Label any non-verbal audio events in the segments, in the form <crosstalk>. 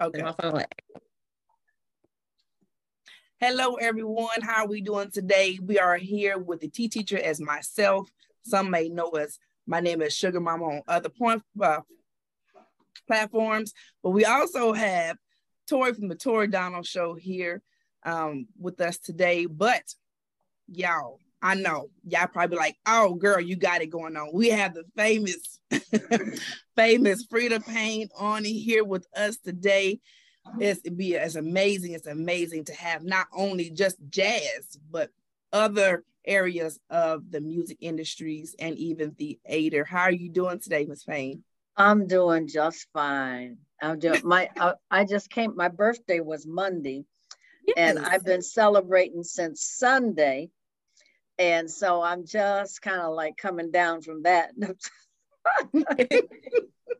Okay. My phone. Hello, everyone. How are we doing today? We are here with the tea teacher as myself. Some may know us. My name is Sugar Mama on other point uh, platforms, but we also have Tori from the Tori Donald Show here um, with us today. But y'all, I know y'all probably like, oh girl, you got it going on. We have the famous, <laughs> famous Freda Payne on here with us today. It's it be as amazing. It's amazing to have not only just jazz, but other areas of the music industries and even theater. How are you doing today, Miss Payne? I'm doing just fine. I'm doing my. <laughs> I, I just came. My birthday was Monday, yes. and I've been celebrating since Sunday, and so I'm just kind of like coming down from that. <laughs>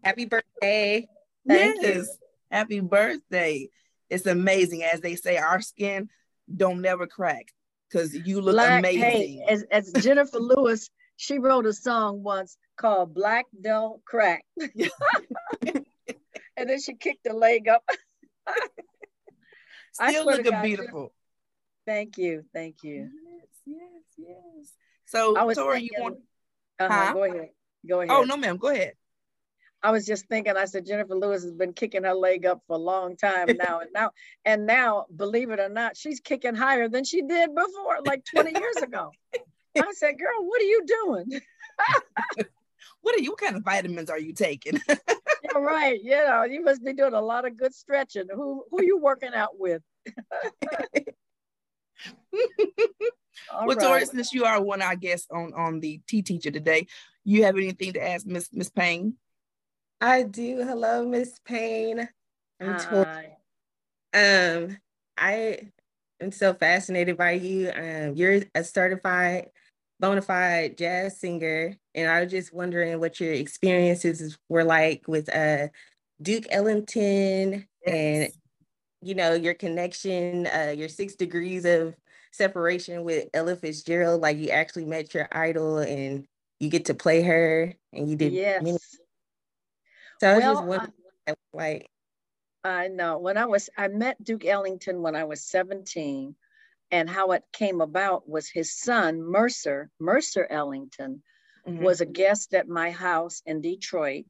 Happy birthday! Thank yes. you. Happy birthday! It's amazing, as they say, our skin don't never crack because you look Black, amazing. Hey, as, as Jennifer <laughs> Lewis, she wrote a song once called Black Don't Crack. <laughs> and then she kicked the leg up. Still looking beautiful. Thank you. Thank you. Yes, yes. So, I was Tori, thinking, you want? Uh-huh, huh? Go ahead. Go ahead. Oh no, ma'am. Go ahead. I was just thinking, I said Jennifer Lewis has been kicking her leg up for a long time <laughs> now. And now, and now, believe it or not, she's kicking higher than she did before, like 20 <laughs> years ago. I said, girl, what are you doing? <laughs> what are you what kind of vitamins are you taking? yeah, right. You know, you must be doing a lot of good stretching. Who who are you working out with? Well, right. Tori, since you are one, I guess, on on the T teacher today, you have anything to ask Miss Miss Payne? I do. Hello, Miss Payne. I'm Hi. Um, I am so fascinated by you. Um, you're a certified bona fide jazz singer, and I was just wondering what your experiences were like with uh Duke Ellington yes. and you know your connection, uh, your six degrees of separation with Ella Fitzgerald. Like you actually met your idol and you get to play her, and you did yes. Many- so I was just wondering, I, like, I know when I was, I met Duke Ellington when I was 17, and how it came about was his son, Mercer, Mercer Ellington, mm-hmm. was a guest at my house in Detroit.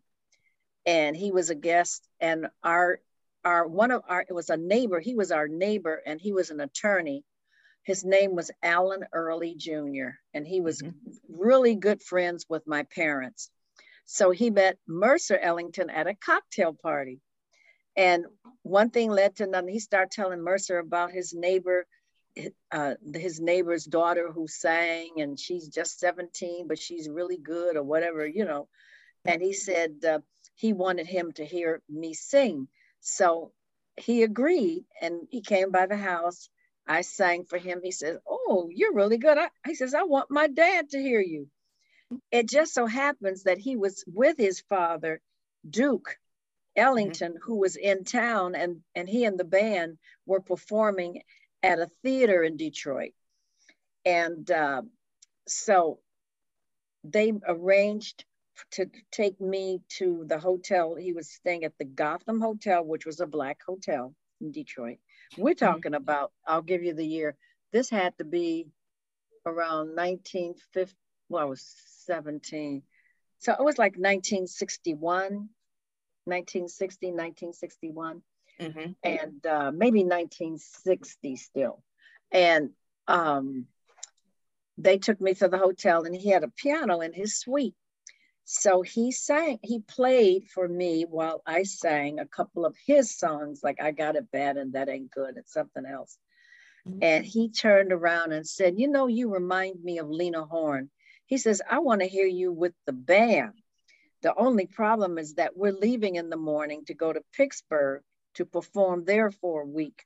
And he was a guest, and our our one of our it was a neighbor, he was our neighbor, and he was an attorney. His name was Alan Early Jr., and he was mm-hmm. really good friends with my parents. So he met Mercer Ellington at a cocktail party. And one thing led to another. He started telling Mercer about his neighbor, uh, his neighbor's daughter who sang, and she's just 17, but she's really good or whatever, you know. And he said uh, he wanted him to hear me sing. So he agreed and he came by the house. I sang for him. He says, Oh, you're really good. I, he says, I want my dad to hear you. It just so happens that he was with his father, Duke Ellington, mm-hmm. who was in town, and, and he and the band were performing at a theater in Detroit. And uh, so they arranged to take me to the hotel. He was staying at the Gotham Hotel, which was a black hotel in Detroit. We're mm-hmm. talking about, I'll give you the year. This had to be around 1950. Well, I was 17. So it was like 1961, 1960, 1961, mm-hmm. and uh, maybe 1960 still. And um, they took me to the hotel and he had a piano in his suite. So he sang, he played for me while I sang a couple of his songs, like I Got It Bad and That Ain't Good and something else. Mm-hmm. And he turned around and said, You know, you remind me of Lena Horne. He says, I want to hear you with the band. The only problem is that we're leaving in the morning to go to Pittsburgh to perform there for a week.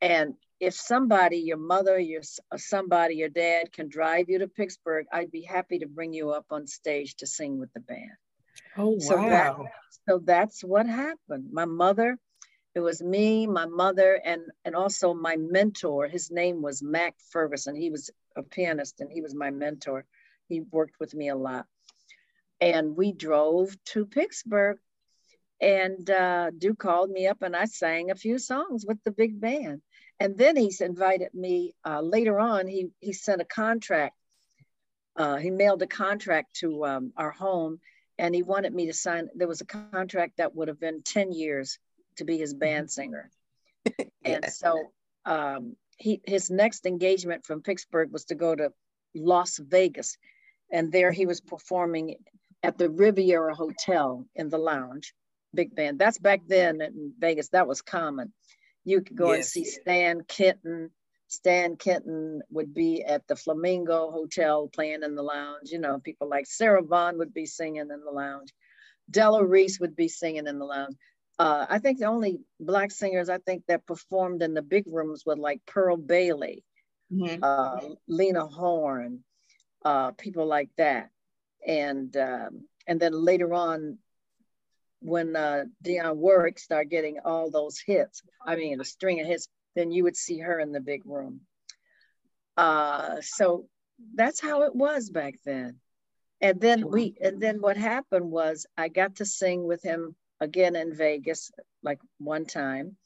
And if somebody, your mother, your uh, somebody, your dad can drive you to Pittsburgh, I'd be happy to bring you up on stage to sing with the band. Oh, so wow. That, so that's what happened. My mother, it was me, my mother, and, and also my mentor. His name was Mac Ferguson. He was a pianist and he was my mentor. He worked with me a lot. And we drove to Pittsburgh And uh, Duke called me up and I sang a few songs with the big band. And then he's invited me uh, later on, he, he sent a contract. Uh, he mailed a contract to um, our home and he wanted me to sign. There was a contract that would have been 10 years to be his band singer. yeah. <laughs> And so um, he, his next engagement from Pittsburgh was to go to Las Vegas. And there he was performing at the Riviera Hotel in the lounge, big band. That's back then in Vegas, that was common. You could go yes. and see Stan Kenton. Stan Kenton would be at the Flamingo Hotel playing in the lounge. You know, people like Sarah Vaughan would be singing in the lounge. Della Reese would be singing in the lounge. Uh, I think the only black singers I think that performed in the big rooms were like Pearl Bailey, mm-hmm. uh, Lena Horne, uh, people like that. And um, and then later on, when uh, Dionne Warwick started getting all those hits, I mean, a string of hits, then you would see her in the big room. Uh, so that's how it was back then. And then we, and then what happened was I got to sing with him again in Vegas, like one time.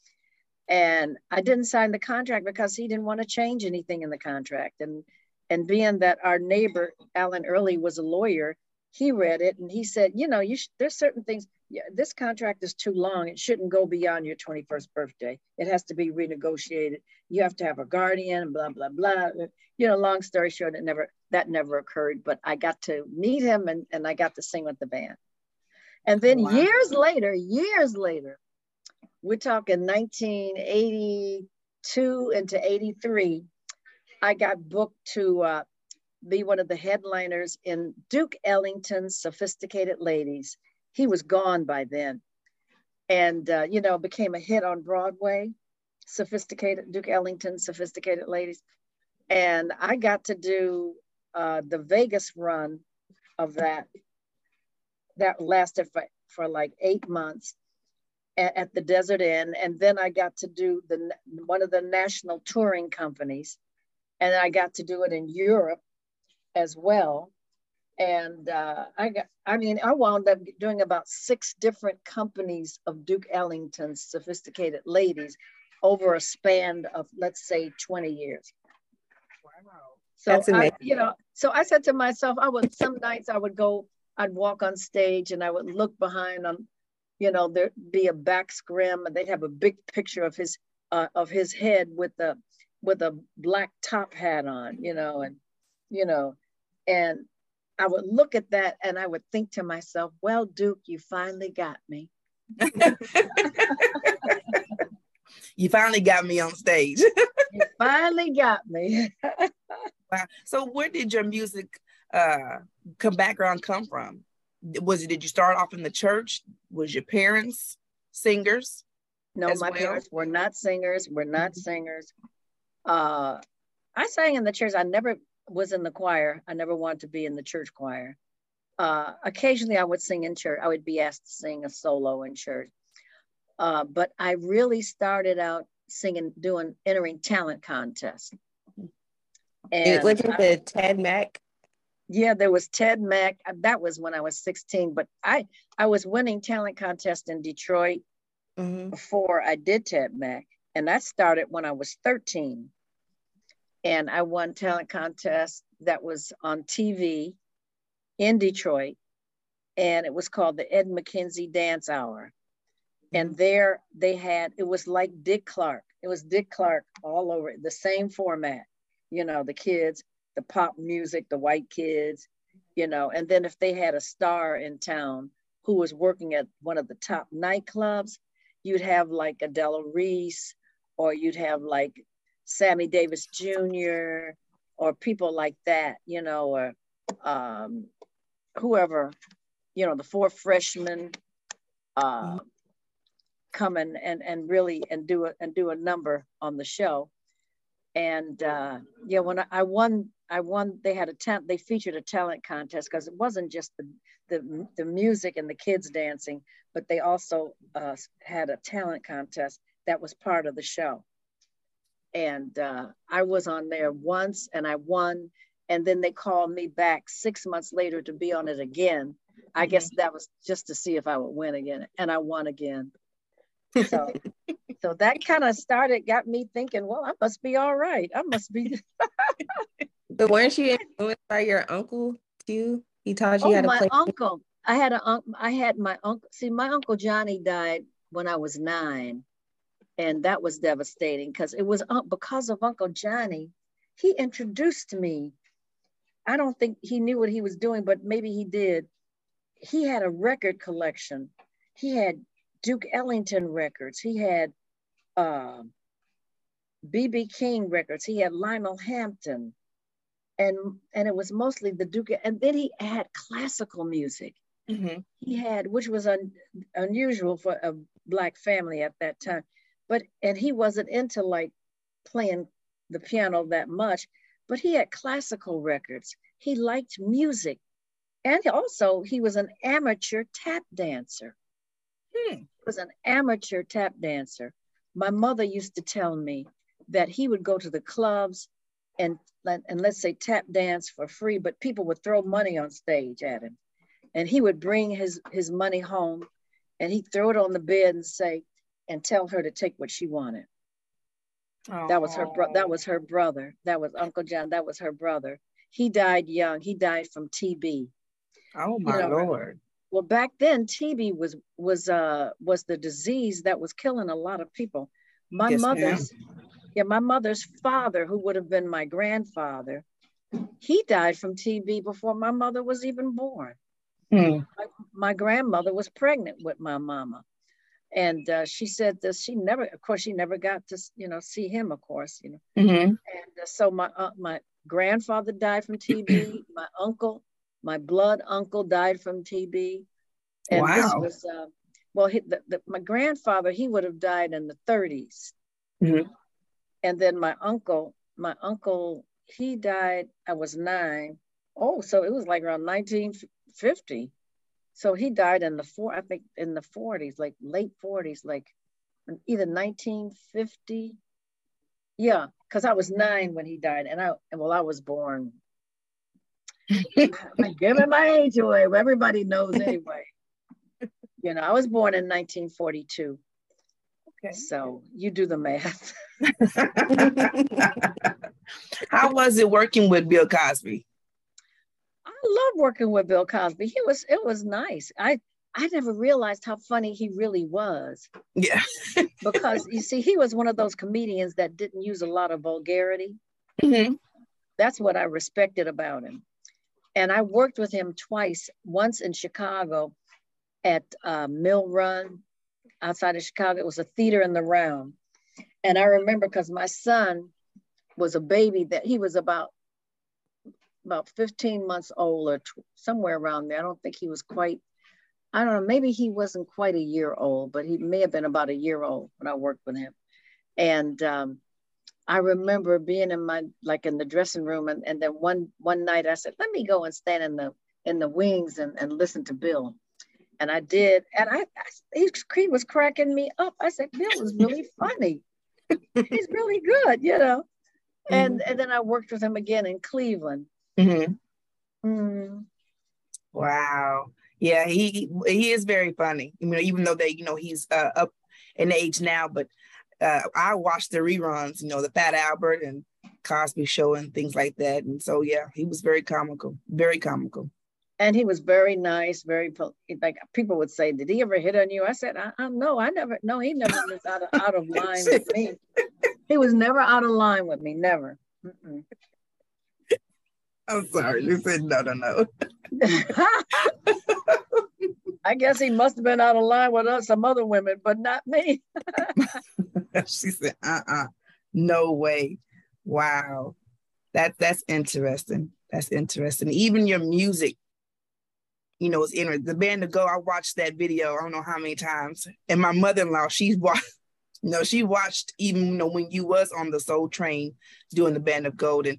And I didn't sign the contract because he didn't want to change anything in the contract. And and being that our neighbor Alan Early was a lawyer, he read it and he said, you know, you sh- there's certain things. Yeah, this contract is too long. It shouldn't go beyond your 21st birthday. It has to be renegotiated. You have to have a guardian, blah blah blah. You know, long story short, it never that never occurred. But I got to meet him and and I got to sing with the band. And then wow. years later, years later, we're talking 1982 into 83. I got booked to uh, be one of the headliners in Duke Ellington's Sophisticated Ladies. He was gone by then. And, uh, you know, became a hit on Broadway, Sophisticated, Duke Ellington, Sophisticated Ladies. And I got to do uh, the Vegas run of that. That lasted for, for like eight months at, at the Desert Inn. And then I got to do the one of the national touring companies. And I got to do it in Europe as well. And uh, I got, I mean, I wound up doing about six different companies of Duke Ellington's sophisticated ladies over a span of, let's say, 20 years. Wow. So, That's amazing. I, you know, so I said to myself, I would, some nights I would go, I'd walk on stage and I would look behind on, you know, there'd be a back scrim and they'd have a big picture of his, uh, of his head with the, with a black top hat on, you know, and, you know, and I would look at that and I would think to myself, well, Duke, you finally got me. <laughs> you finally got me on stage. <laughs> you finally got me. wow. So where did your music uh come background come from? Was it did you start off in the church? Was your parents singers? No, my well? parents were not singers. We're not mm-hmm. singers. Uh I sang in the church. I never was in the choir. I never wanted to be in the church choir. Uh, occasionally, I would sing in church. I would be asked to sing a solo in church. Uh, but I really started out singing, doing, entering talent contests. And was it the Ted Mack? Yeah, there was Ted Mack. That was when I was 16. But I I was winning talent contest in Detroit mm-hmm. before I did Ted Mack, and that started when I was 13 and I won talent contest that was on TV in Detroit, and it was called the Ed McKenzie Dance Hour. And mm-hmm. there they had it was like Dick Clark. It was Dick Clark all over the same format. You know, the kids, the pop music, the white kids, you know, and then if they had a star in town who was working at one of the top nightclubs, you'd have like a Della Reese, or you'd have like Sammy Davis Jr. or people like that, you know, or um, whoever, you know, the four freshmen uh, come and, and and really and do a and do a number on the show. And uh, yeah, when I, I won, I won. They had a talent. They featured a talent contest because it wasn't just the, the the music and the kids dancing, but they also uh, had a talent contest that was part of the show and uh, I was on there once and I won. And then they called me back six months later to be on it again. I mm-hmm. guess that was just to see if I would win again, and I won again. So, <laughs> so that kind of started, got me thinking, well, I must be all right. I must be. <laughs> but weren't you influenced by your uncle too? He taught you oh, how to my play. uncle. I had a uncle. I had my uncle. See, my uncle Johnny died when I was nine, and that was devastating because it was uh, because of Uncle Johnny. He introduced me. I don't think he knew what he was doing, but maybe he did. He had a record collection. He had Duke Ellington records. He had BB um, King records. He had Lionel Hampton, and and it was mostly the Duke. And then he had classical music. Mm-hmm. He had, which was un, unusual for a black family at that time. But and he wasn't into like playing the piano that much, but he had classical records. He liked music. And also he was an amateur tap dancer. Hmm. Was an amateur tap dancer. My mother used to tell me that he would go to the clubs and and let's say tap dance for free, but people would throw money on stage at him. And he would bring his his money home and he'd throw it on the bed and say, and tell her to take what she wanted. Oh. That was her bro- that was her brother. That was Uncle John. That was her brother. He died young. He died from TB. Oh my you know, lord. Well, back then TB was was uh was the disease that was killing a lot of people. My yes, mother's ma'am. yeah, my mother's father, who would have been my grandfather, he died from TB before my mother was even born. Hmm. My, my, grandmother was pregnant with my mama and uh, she said that she never of course she never got to you know see him of course you know mm-hmm. and uh, so my uh, my grandfather died from tb <clears throat> my uncle my blood uncle died from tb and wow. this was uh, well he, the, the, my grandfather he would have died in the 30s mm-hmm. and then my uncle my uncle he died i was nine. Oh, so it was like around 1950 so he died in the four, I think in the 40s, like late 40s, like either 1950. Yeah, because I was nine when he died, and I well, I was born. <laughs> I'm giving my age away. Everybody knows anyway. you know, I was born in 1942. Okay. So you do the math. <laughs> How was it working with Bill Cosby? Love working with Bill Cosby. He was it was nice. I I never realized how funny he really was. Yeah. <laughs> because you see, he was one of those comedians that didn't use a lot of vulgarity. Mm-hmm. That's what I respected about him. And I worked with him twice, once in Chicago at uh, Mill Run outside of Chicago. It was a theater in the round. And I remember because my son was a baby that he was about about 15 months old or somewhere around there. I don't think he was quite, I don't know, maybe he wasn't quite a year old, but he may have been about a year old when I worked with him. And um, I remember being in my, like in the dressing room. And, and then one, one night I said, let me go and stand in the, in the wings and, and listen to Bill. And I did. And I, I he was cracking me up. I said, Bill is really <laughs> funny. He's really good, you know. And, mm-hmm. and then I worked with him again in Cleveland Mm-hmm. Mm. Wow. Yeah, he he is very funny. You know, even though they, you know, he's uh, up in age now, but uh, I watched the reruns. You know, the Fat Albert and Cosby Show and things like that. And so, yeah, he was very comical, very comical. And he was very nice, very like people would say, "Did he ever hit on you?" I said, "I, I no, I never. No, he never was out of out of line with me. <laughs> He was never out of line with me, never." Mm-mm. I'm sorry. You said no, no, no. <laughs> I guess he must have been out of line with us, some other women, but not me. <laughs> she said, uh-uh, no way. Wow. That that's interesting. That's interesting. Even your music, you know, it's in the band to go. I watched that video, I don't know how many times. And my mother-in-law, she's watched, <laughs> you know, she watched even you know when you was on the soul train doing the band of gold and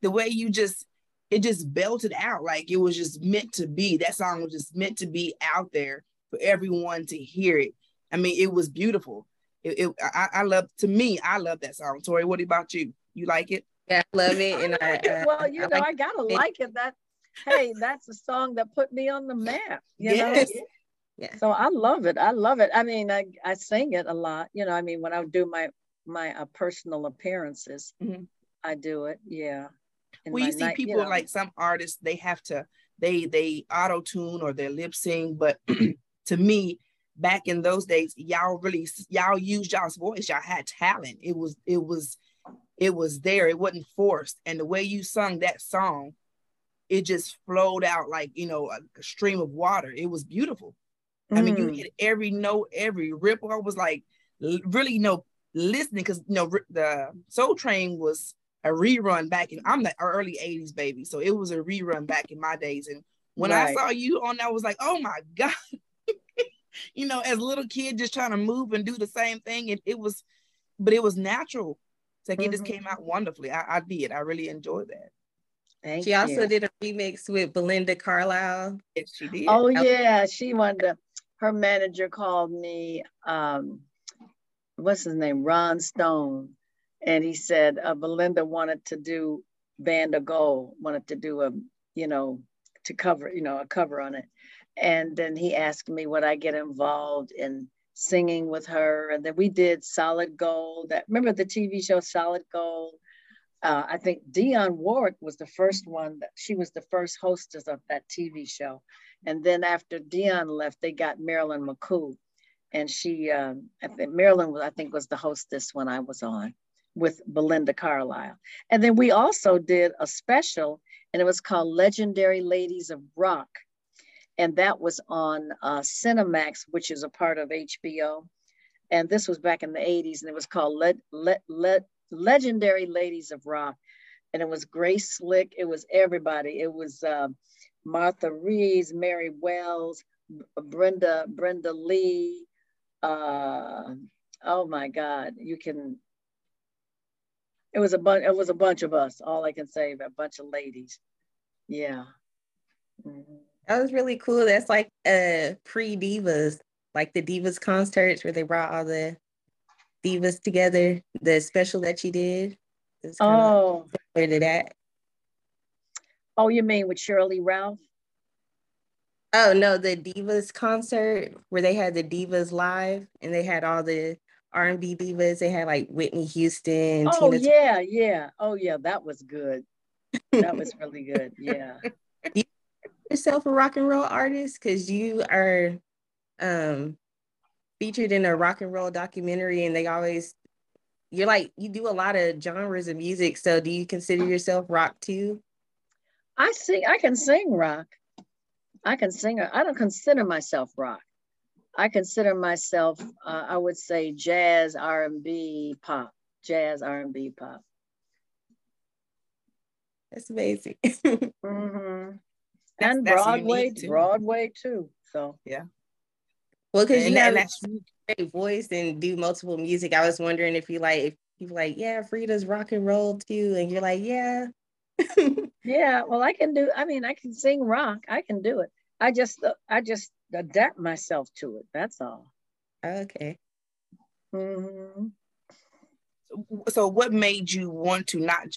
the way you just it just belted out like it was just meant to be. That song was just meant to be out there for everyone to hear it. I mean, it was beautiful. It, it I, I love to me, I love that song. Tori, what about you? You like it? Yeah, I love it. And I, <laughs> well, you I know, like I gotta it. like it. That hey, that's a song that put me on the map. You yes. know? Yeah. So I love it. I love it. I mean, I, I sing it a lot. You know, I mean, when I do my my uh, personal appearances, mm-hmm. I do it. Yeah. Well, you see night, people you know. like some artists, they have to they they auto tune or they lip sing, but <clears throat> to me, back in those days, y'all really y'all used y'all's voice. Y'all had talent. It was it was it was there. It wasn't forced. And the way you sung that song, it just flowed out like you know a, stream of water. It was beautiful. Mm. I mean, you mm. hit every note, every ripple. I was like really you know listening because you know the Soul Train was a rerun back in I'm the early 80s baby. So it was a rerun back in my days. And when right. I saw you on that, I was like, oh my <laughs> God. you know, as a little kid just trying to move and do the same thing. And it was, but it was natural. So like, mm-hmm. it just came out wonderfully. I, I did. I really enjoyed that. Thank she you. also did a remix with Belinda Carlisle. Yes, she did. Oh yeah, she wanted to, her manager called me um what's his name? Ron Stone. And he said uh, Belinda wanted to do Band of Gold, wanted to do a, you know, to cover, you know, a cover on it. And then he asked me would I get involved in singing with her. And then we did Solid Gold. That remember the TV show Solid Gold? Uh, I think Dionne Warwick was the first one that she was the first hostess of that TV show. And then after Dionne left, they got Marilyn McCoo. And she, um, I think Marilyn, I think, was the hostess when I was on with Belinda Carlisle. And then we also did a special, and it was called Legendary Ladies of Rock and that was on uh, Cinemax, which is a part of HBO. And this was back in the 80s, and it was called Le- Le- Le- Legendary Ladies of Rock. And it was Grace Slick, it was everybody. It was uh, Martha Reeves, Mary Wells, Brenda, Brenda Lee. Uh, oh my God, you can. It was a bunch. It was a bunch of us. All I can say, a bunch of ladies. Yeah. Mm-hmm. That was really cool. That's like uh pre divas, like the divas concerts where they brought all the divas together. The special that you did. Oh, where did that? Oh, you mean with Shirley Ralph? Oh no, the divas concert where they had the divas live and they had all the R and B divas. They had like Whitney Houston. Oh Tina yeah, yeah. Oh yeah, that was good. That was <laughs> really good. Yeah yourself a rock and roll artist because you are um featured in a rock and roll documentary and they always you're like you do a lot of genres of music so do you consider yourself rock too i sing i can sing rock i can sing i don't consider myself rock i consider myself uh, i would say jazz r&b pop jazz r&b pop that's amazing <laughs> mm-hmm and Broadway, too. Broadway too. So yeah. Well, because you have a great voice and do multiple music, I was wondering if you like if people like, yeah, Freda's rock and roll too, and you're like, yeah. <laughs> yeah, well, I can do. I mean, I can sing rock. I can do it. I just, I just adapt myself to it. That's all. Okay. Mm-hmm. So, what made you want to not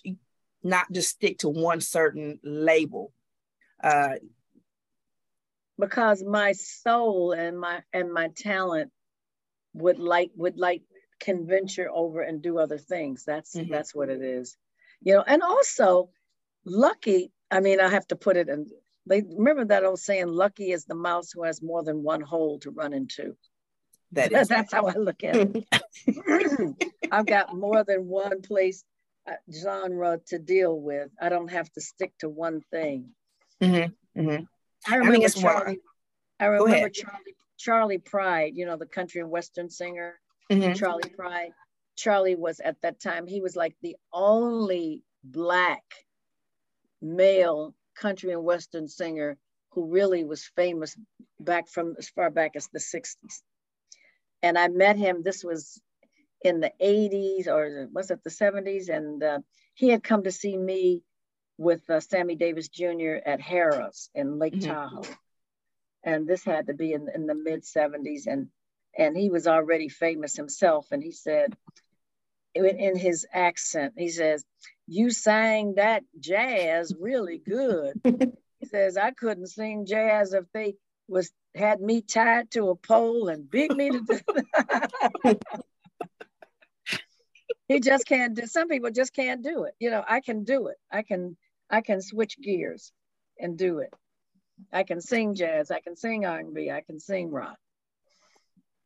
not just stick to one certain label? uh, because my soul and my and my talent would like would like can venture over and do other things that's mm-hmm. that's what it is you know and also lucky i mean i have to put it in they remember that old saying lucky is the mouse who has more than one hole to run into that <laughs> is that's how i look at it <laughs> i've got more than one place uh, genre to deal with i don't have to stick to one thing Mm-hmm. Mm-hmm. I remember I Charley. I remember Charlie Charley Pride. You know the country and western singer, mm-hmm. Charley Pride. Charley was at that time. He was like the only black male country and western singer who really was famous back from as far back as the 60s. And I met him, this was in the 80s or was it the 70s? And uh, he had come to see me with uh, Sammy Davis Jr. at Harrah's in Lake mm-hmm. Tahoe. And this had to be in, in the mid 70s. And, and he was already famous himself. And he said, in, in his accent, he says, You sang that jazz really good. <laughs> he says I couldn't sing jazz if they was had me tied to a pole and beat me to <laughs> death. he just can't do some people just can't do it. You know, I can do it. I can I can switch gears and do it. I can sing jazz, I can sing R&B, I can sing rock.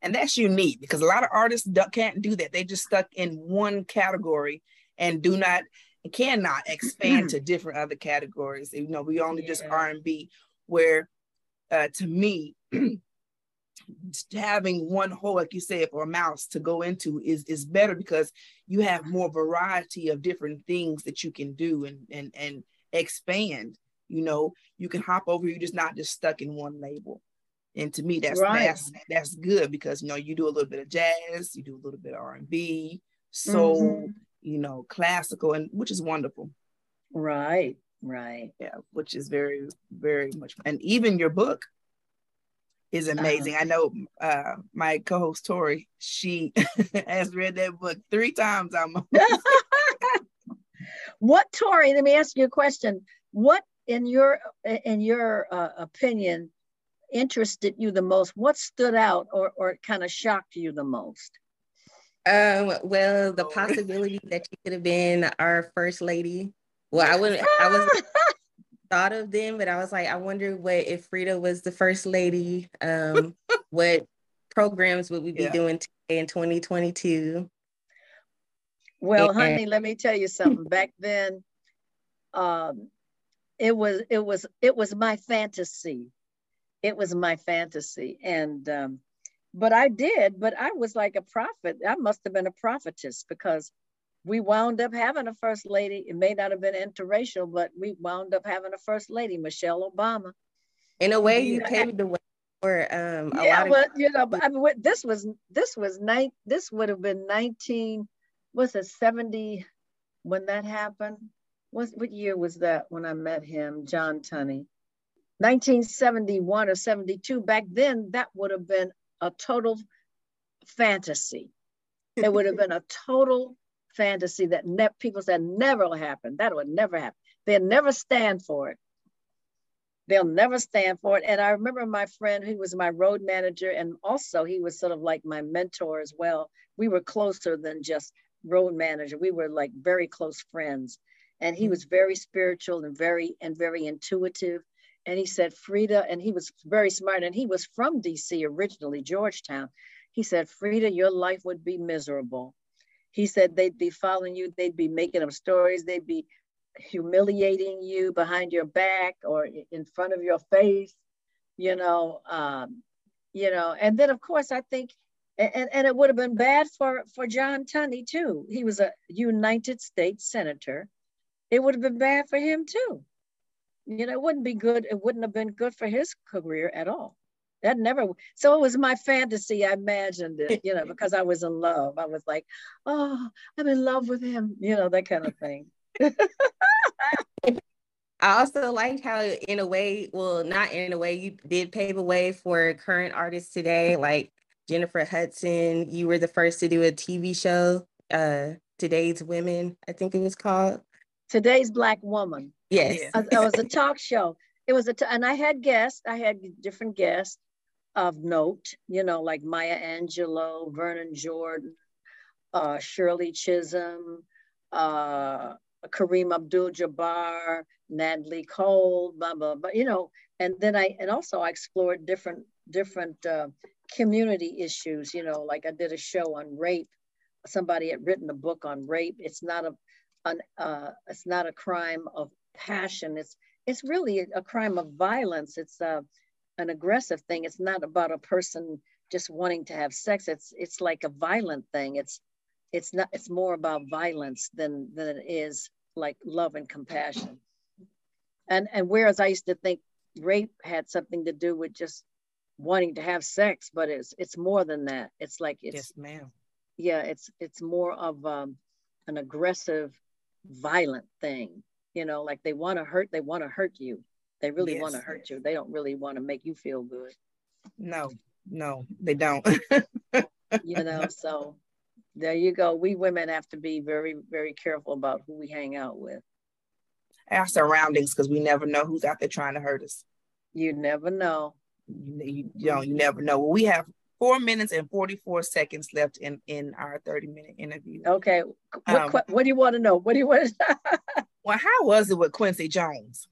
And that's unique because a lot of artists can't do that. They just stuck in one category and do not cannot expand to different other categories. You know, we only yeah. just R&B where uh, to me <clears throat> having one hole like you said for a mouse to go into is is better because you have more variety of different things that you can do and and and expand you know you can hop over you're just not just stuck in one label and to me that's right. that's that's good because you know you do a little bit of jazz you do a little bit of r&b soul mm-hmm. You know classical and which is wonderful right right yeah which is very very much and even your book is uh-huh. amazing. Uh-huh. I know uh, my co-host Tori, she <laughs> has read that book three times almost. <laughs> what Tori? Let me ask you a question. What in your in your uh, opinion interested you the most? What stood out or or kind of shocked you the most? Um, well, the <laughs> possibility that you could have been our first lady. Well, I wouldn't—I was <laughs> thought of them, but I was like, I wonder what if Freda was the first lady, um, <laughs> what programs would we be yeah. doing today in 2022? Well, and, honey, let me tell you something. Back then, um, it was it was it was my fantasy. It was my fantasy, and um, but I did. But I was like a prophet. I must have been a prophetess because we wound up having a first lady. It may not have been interracial, but we wound up having a first lady, Michelle Obama. In a way, you paved the way for um, a yeah, lot of- but you know, but I mean, this was this was night. This would have been nineteen. Was it seventy when that happened? What what year was that when I met him, John Tunney? 1971 or 72. Back then, that would have been a total fantasy. It would have been a total fantasy that ne- people said never will happen. That would never happen. They'll never stand for it. They'll never stand for it. And I remember my friend who was my road manager, and also he was sort of like my mentor as well. We were closer than just road manager. We were like very close friends. And he hmm. was very spiritual and very and very intuitive. And he said, Freda, and he was very smart. And he was from DC originally, Georgetown. He said, Freda, your life would be miserable he said they'd be following you, they'd be making up stories, they'd be humiliating you behind your back or in front of your face, you know, um, you know, and then of course I think and, and it would have been bad for, for John Tunney too. He was a United States Senator. It would have been bad for him too. You know, it wouldn't be good. It wouldn't have been good for his career at all that never so it was my fantasy i imagined it you know because i was in love i was like oh i'm in love with him you know that kind of thing I also liked how, in a way, well, not in a way, you did pave a way for current artists today, like Jennifer Hudson. You were the first to do a TV show, uh, Today's Women, I think it was called. Today's Black Woman. Yes. it was a talk show. It was a, t- and I had guests, I had different guests of note, you know, like Maya Angelou, Vernon Jordan, uh, Shirley Chisholm, uh, Kareem Abdul-Jabbar, Natalie Cole, blah blah. But you know, and then I and also I explored different different uh, community issues. You know, like I did a show on rape. Somebody had written a book on rape. It's not a an uh, it's not a crime of passion. It's it's really a crime of violence. It's uh, an aggressive thing. It's not about a person just wanting to have sex. It's it's like a violent thing. It's it's not it's more about violence than than it is like love and compassion. And and whereas I used to think rape had something to do with just wanting to have sex, but it's it's more than that. It's like it's yes, ma'am. Yeah, it's it's more of um, an aggressive, violent thing. You know, like they want to hurt, they want to hurt you. They really yes. want to hurt you. They don't really want to make you feel good. No, no, they don't. <laughs> you know, so there you go. We women have to be very, very careful about who we hang out with. our surroundings because we never know who's out there trying to hurt us. You never know. You, you, you know, you never know. we have four minutes and 44 seconds left in in our 30 minute interview. Okay. What, um, what do you want to know? What do you want to <laughs> Well, how was it with Quincy Jones?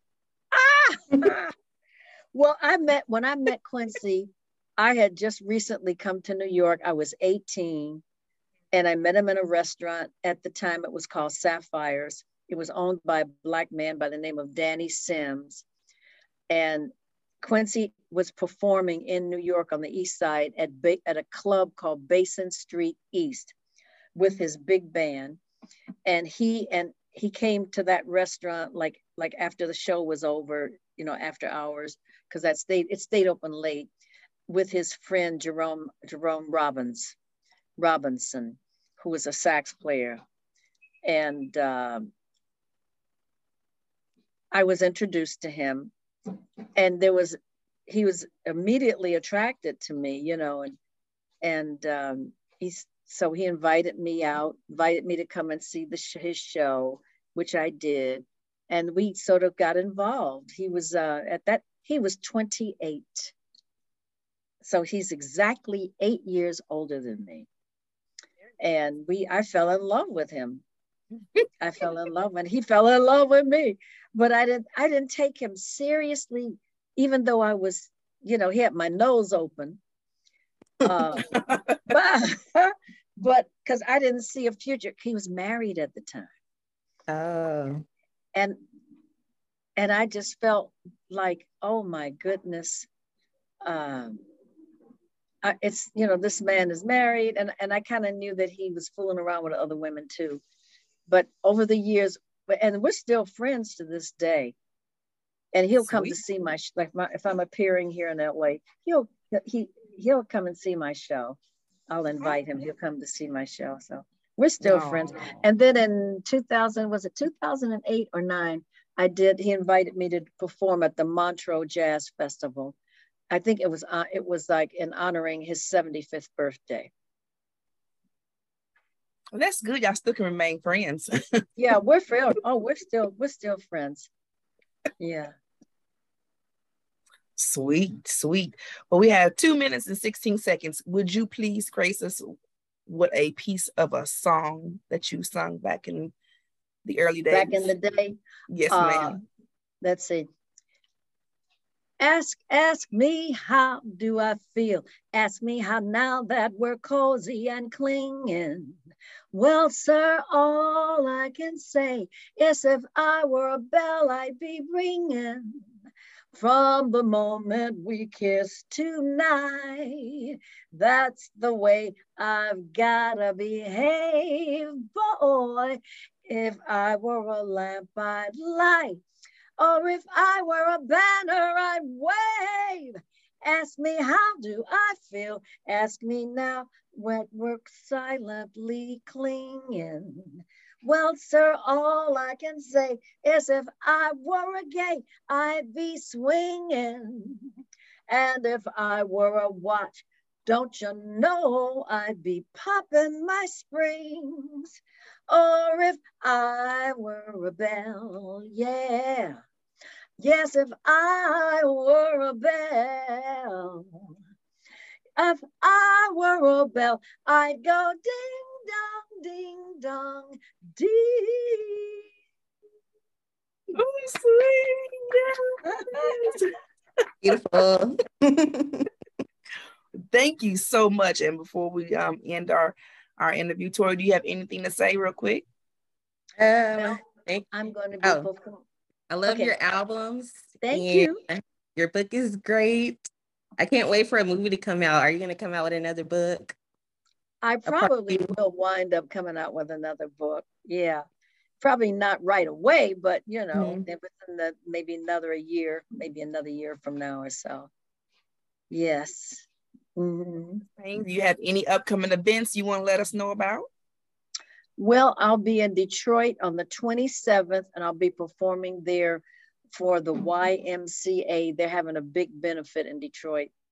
Ah! <laughs> well, I met when I met Quincy, I had just recently come to New York. I was 18 and I met him in a restaurant. At the time, it was called Sapphires. It was owned by a black man by the name of Danny Sims. And Quincy was performing in New York on the East Side at, at a club called Basin Street East with his big band. And he and he came to that restaurant like like after the show was over, you know, after hours, because that stayed it stayed open late with his friend Jerome Jerome Robbins Robinson, who was a sax player, and uh, I was introduced to him, and there was he was immediately attracted to me, you know, and and um, he's so he invited me out, invited me to come and see the his show, which I did, and we sort of got involved. He was uh, at that he was 28, so he's exactly eight years older than me, and we I fell in love with him. I fell in love and he fell in love with me, but I didn't I didn't take him seriously even though I was, you know, he had my nose open. Uh, <laughs> but <laughs> because I didn't see a future, he was married at the time. Oh. And and I just felt like, oh my goodness, um, I, it's you know this man is married, and and I kind of knew that he was fooling around with other women too, but over the years, and we're still friends to this day and he'll Sweet. come to see my like my, if I'm appearing here in LA, he'll he he'll come and see my show. I'll invite him. He'll come to see my show. So we're still friends. And then in 2000, was it 2008 or nine? I did. He invited me to perform at the Montreux Jazz Festival. I think it was uh, it was like in honoring his 75th birthday. Well, that's good. Y'all still can remain friends. <laughs> yeah, we're friends. Oh, we're still we're still friends. Yeah. Sweet, sweet. Well, we have two minutes and 16 seconds. Would you please grace us with a piece of a song that you sung back in the early days? Back in the day? Yes, uh, ma'am. Let's see. Ask, ask me, how do I feel? Ask me how now that we're cozy and clinging. Well, sir, all I can say is if I were a bell, I'd be ringing from the moment we kissed tonight. That's the way I've gotta behave, boy. If I were a lamp, I'd light, or if I were a banner, I'd wave. Ask me, how do I feel? Ask me now, when we're silently clinging. Well, sir, all I can say is if I were a gay, I'd be swinging. And if I were a watch, don't you know I'd be popping my springs? Or if I were a bell, yeah. Yes, if I were a bell. If I were a bell, I'd go ding dong ding dong ding. Oh, sweet. Beautiful. <laughs> Thank you so much. And before we um end our our interview, Tori, do you have anything to say real quick? Um, I'm going to be. Oh, I love okay. your albums. Thank you. Your book is great. I can't wait for a movie to come out. Are you going to come out with another book? I probably will wind up coming out with another book. Yeah. Probably not right away, but you know, mm-hmm. within the maybe another year, maybe another year from now or so. Yes. Mm-hmm. Do you have any upcoming events you want to let us know about? Well, I'll be in Detroit on the 27th and I'll be performing there for the YMCA. They're having a big benefit in Detroit